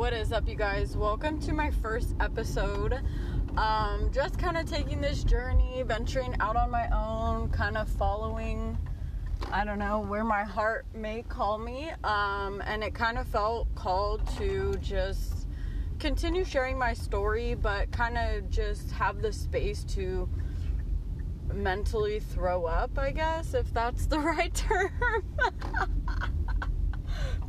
What is up, you guys? Welcome to my first episode. Um, just kind of taking this journey, venturing out on my own, kind of following, I don't know, where my heart may call me. Um, and it kind of felt called to just continue sharing my story, but kind of just have the space to mentally throw up, I guess, if that's the right term.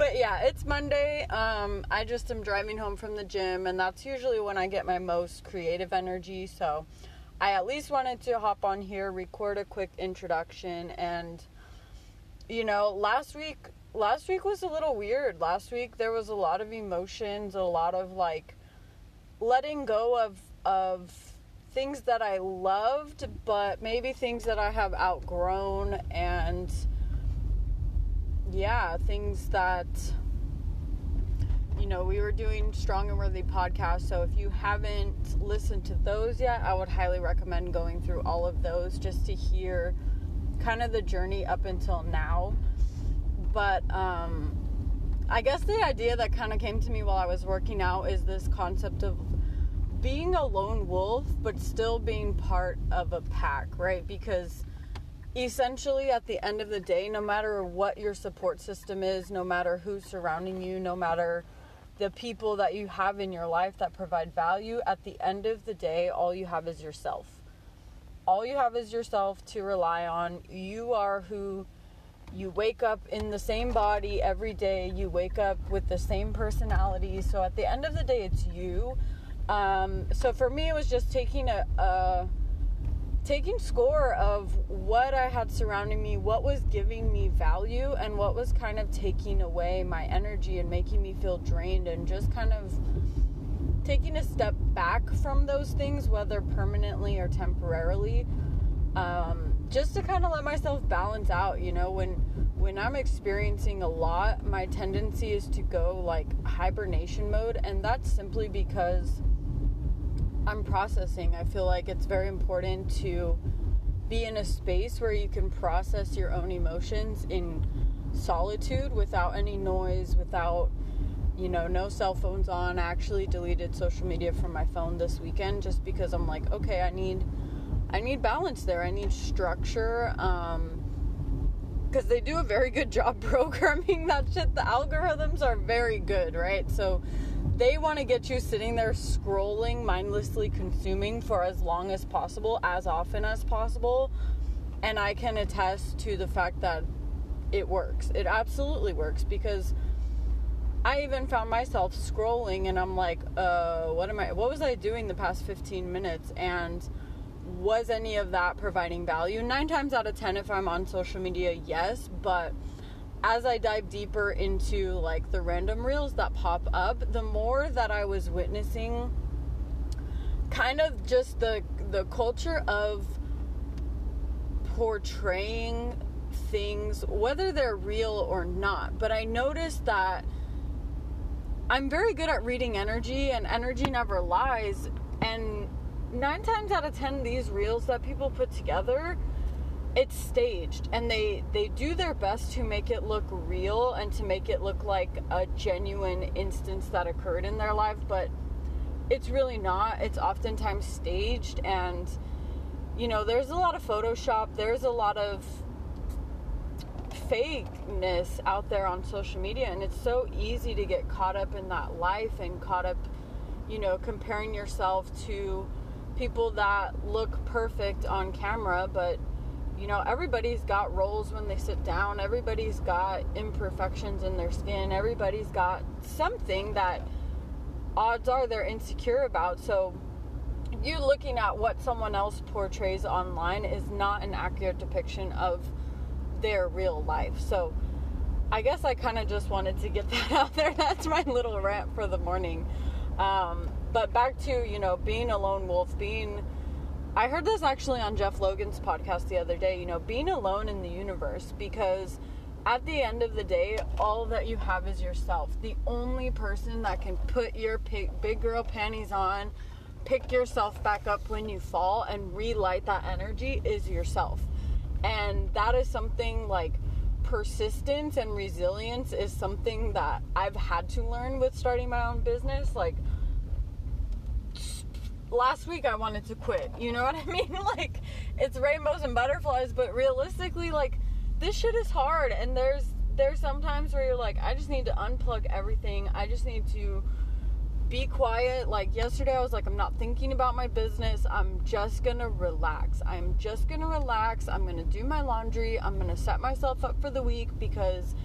but yeah, it's Monday. Um, I just am driving home from the gym, and that's usually when I get my most creative energy. So I at least wanted to hop on here, record a quick introduction, and you know, last week last week was a little weird. Last week there was a lot of emotions, a lot of like letting go of of things that I loved, but maybe things that I have outgrown and yeah, things that you know, we were doing Strong and Worthy podcast, so if you haven't listened to those yet, I would highly recommend going through all of those just to hear kind of the journey up until now. But um I guess the idea that kind of came to me while I was working out is this concept of being a lone wolf, but still being part of a pack, right? Because essentially, at the end of the day, no matter what your support system is, no matter who's surrounding you, no matter the people that you have in your life that provide value, at the end of the day, all you have is yourself. All you have is yourself to rely on. You are who you wake up in the same body every day, you wake up with the same personality. So at the end of the day, it's you um, so for me, it was just taking a, a taking score of what I had surrounding me, what was giving me value, and what was kind of taking away my energy and making me feel drained, and just kind of taking a step back from those things, whether permanently or temporarily, um, just to kind of let myself balance out. You know, when when I'm experiencing a lot, my tendency is to go like hibernation mode, and that's simply because I'm processing. I feel like it's very important to be in a space where you can process your own emotions in solitude without any noise, without, you know, no cell phones on. I actually deleted social media from my phone this weekend just because I'm like, okay, I need I need balance there. I need structure. Um because they do a very good job programming that shit. The algorithms are very good, right? So they want to get you sitting there scrolling, mindlessly consuming for as long as possible, as often as possible. And I can attest to the fact that it works. It absolutely works because I even found myself scrolling and I'm like, uh, what am I, what was I doing the past 15 minutes? And was any of that providing value? Nine times out of 10, if I'm on social media, yes, but as I dive deeper into like the random reels that pop up, the more that I was witnessing kind of just the the culture of portraying things whether they're real or not. But I noticed that I'm very good at reading energy and energy never lies and 9 times out of 10 these reels that people put together it's staged and they they do their best to make it look real and to make it look like a genuine instance that occurred in their life but it's really not. It's oftentimes staged and you know there's a lot of photoshop there's a lot of fakeness out there on social media and it's so easy to get caught up in that life and caught up you know comparing yourself to people that look perfect on camera but you know, everybody's got rolls when they sit down, everybody's got imperfections in their skin, everybody's got something that odds are they're insecure about. So, you looking at what someone else portrays online is not an accurate depiction of their real life. So, I guess I kind of just wanted to get that out there. That's my little rant for the morning. Um, but back to, you know, being a lone wolf, being I heard this actually on Jeff Logan's podcast the other day, you know, being alone in the universe because at the end of the day, all that you have is yourself. The only person that can put your big girl panties on, pick yourself back up when you fall, and relight that energy is yourself. And that is something like persistence and resilience is something that I've had to learn with starting my own business. Like, last week I wanted to quit. You know what I mean? Like, it's rainbows and butterflies, but realistically, like, this shit is hard. And there's, there's sometimes where you're like, I just need to unplug everything. I just need to be quiet. Like yesterday, I was like, I'm not thinking about my business. I'm just gonna relax. I'm just gonna relax. I'm gonna do my laundry. I'm gonna set myself up for the week because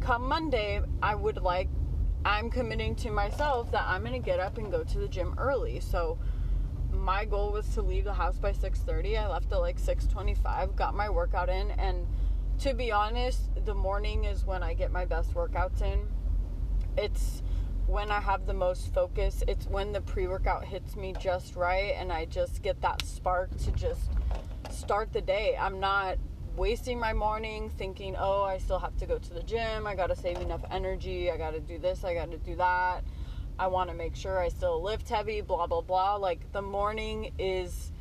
come Monday, I would like, I'm committing to myself that I'm gonna get up and go to the gym early. So, my goal was to leave the house by 6:30. I left at like 6:25, got my workout in and to be honest, the morning is when I get my best workouts in. It's when I have the most focus. It's when the pre workout hits me just right and I just get that spark to just start the day. I'm not wasting my morning thinking, oh, I still have to go to the gym. I got to save enough energy. I got to do this. I got to do that. I want to make sure I still lift heavy, blah, blah, blah. Like the morning is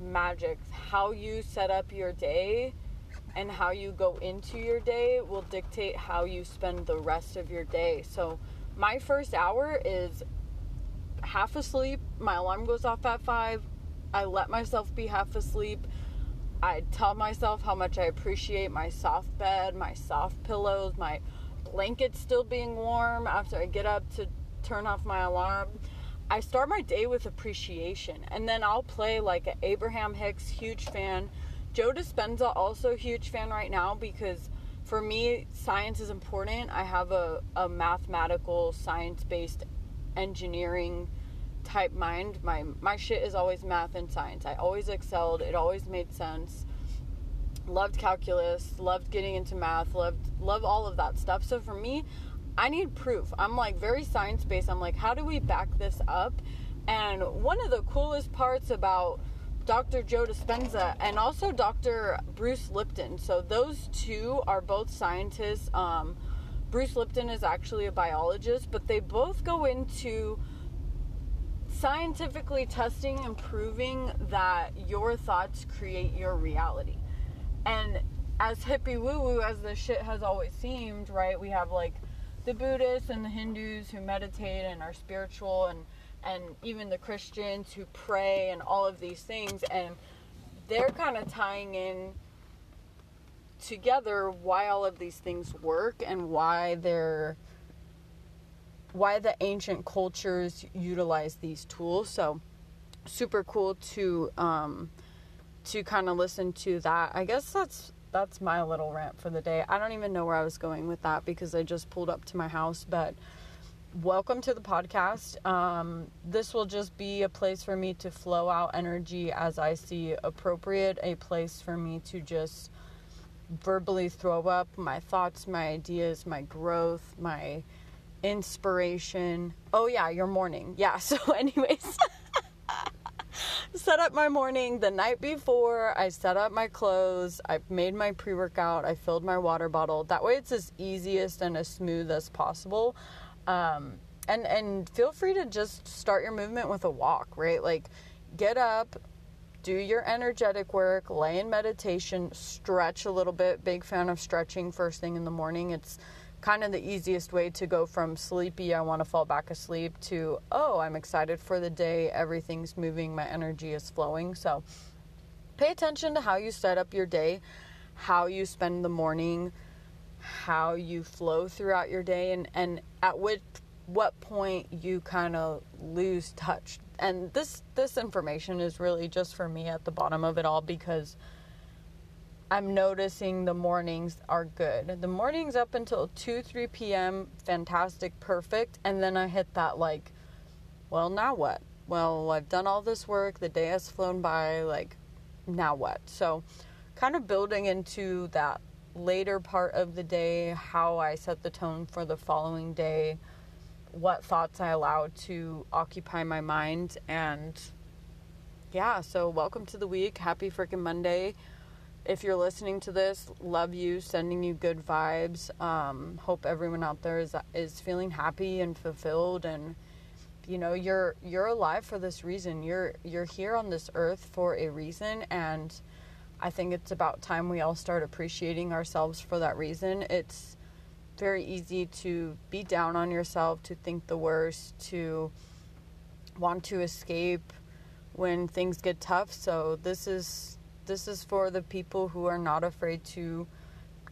magic. How you set up your day and how you go into your day will dictate how you spend the rest of your day. So, my first hour is half asleep. My alarm goes off at five. I let myself be half asleep. I tell myself how much I appreciate my soft bed, my soft pillows, my blanket still being warm after I get up to turn off my alarm. I start my day with appreciation and then I'll play like Abraham Hicks, huge fan. Joe Dispenza, also huge fan right now because for me, science is important. I have a, a mathematical, science based engineering type mind. My my shit is always math and science. I always excelled. It always made sense. Loved calculus, loved getting into math, loved love all of that stuff. So for me, I need proof. I'm like very science based. I'm like, how do we back this up? And one of the coolest parts about Dr. Joe Dispenza and also Dr. Bruce Lipton. So those two are both scientists. Um, Bruce Lipton is actually a biologist, but they both go into scientifically testing and proving that your thoughts create your reality. And as hippie woo woo as the shit has always seemed, right? We have like the Buddhists and the Hindus who meditate and are spiritual and and even the Christians who pray and all of these things and they're kind of tying in together why all of these things work and why they're why the ancient cultures utilize these tools. So super cool to um to kind of listen to that. I guess that's that's my little rant for the day i don't even know where i was going with that because i just pulled up to my house but welcome to the podcast. Um, this will just be a place for me to flow out energy as I see appropriate, a place for me to just verbally throw up my thoughts, my ideas, my growth, my inspiration. Oh, yeah, your morning. Yeah, so, anyways. Up my morning the night before. I set up my clothes. I made my pre workout. I filled my water bottle. That way, it's as easiest and as smooth as possible. Um, and and feel free to just start your movement with a walk, right? Like get up, do your energetic work, lay in meditation, stretch a little bit. Big fan of stretching first thing in the morning. It's kind of the easiest way to go from sleepy, I want to fall back asleep, to, oh, I'm excited for the day, everything's moving, my energy is flowing. So pay attention to how you set up your day, how you spend the morning how you flow throughout your day and, and at which what point you kind of lose touch. And this this information is really just for me at the bottom of it all because I'm noticing the mornings are good. The mornings up until 2 3 p.m. fantastic, perfect, and then I hit that like well, now what? Well, I've done all this work, the day has flown by, like now what? So kind of building into that later part of the day, how I set the tone for the following day, what thoughts I allowed to occupy my mind. And yeah, so welcome to the week. Happy freaking Monday. If you're listening to this, love you, sending you good vibes. Um, hope everyone out there is is feeling happy and fulfilled and you know you're you're alive for this reason you're you're here on this earth for a reason and I think it's about time we all start appreciating ourselves for that reason. It's very easy to be down on yourself, to think the worst, to want to escape when things get tough. So this is this is for the people who are not afraid to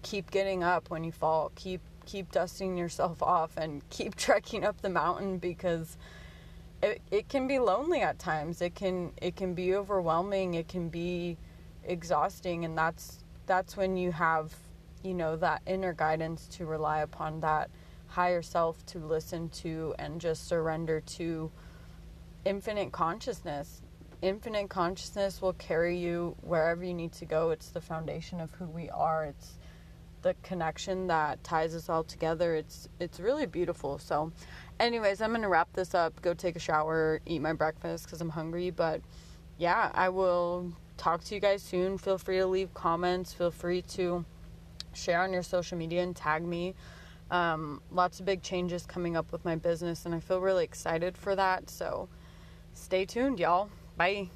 keep getting up when you fall. Keep keep dusting yourself off and keep trekking up the mountain because it it can be lonely at times. It can it can be overwhelming. It can be exhausting and that's that's when you have, you know, that inner guidance to rely upon that higher self to listen to and just surrender to infinite consciousness. Infinite consciousness will carry you wherever you need to go. It's the foundation of who we are. It's the connection that ties us all together. It's it's really beautiful. So, anyways, I'm gonna wrap this up. Go take a shower, eat my breakfast because I'm hungry. But yeah, I will talk to you guys soon. Feel free to leave comments. Feel free to share on your social media and tag me. Um, lots of big changes coming up with my business, and I feel really excited for that. So, stay tuned, y'all. Bye.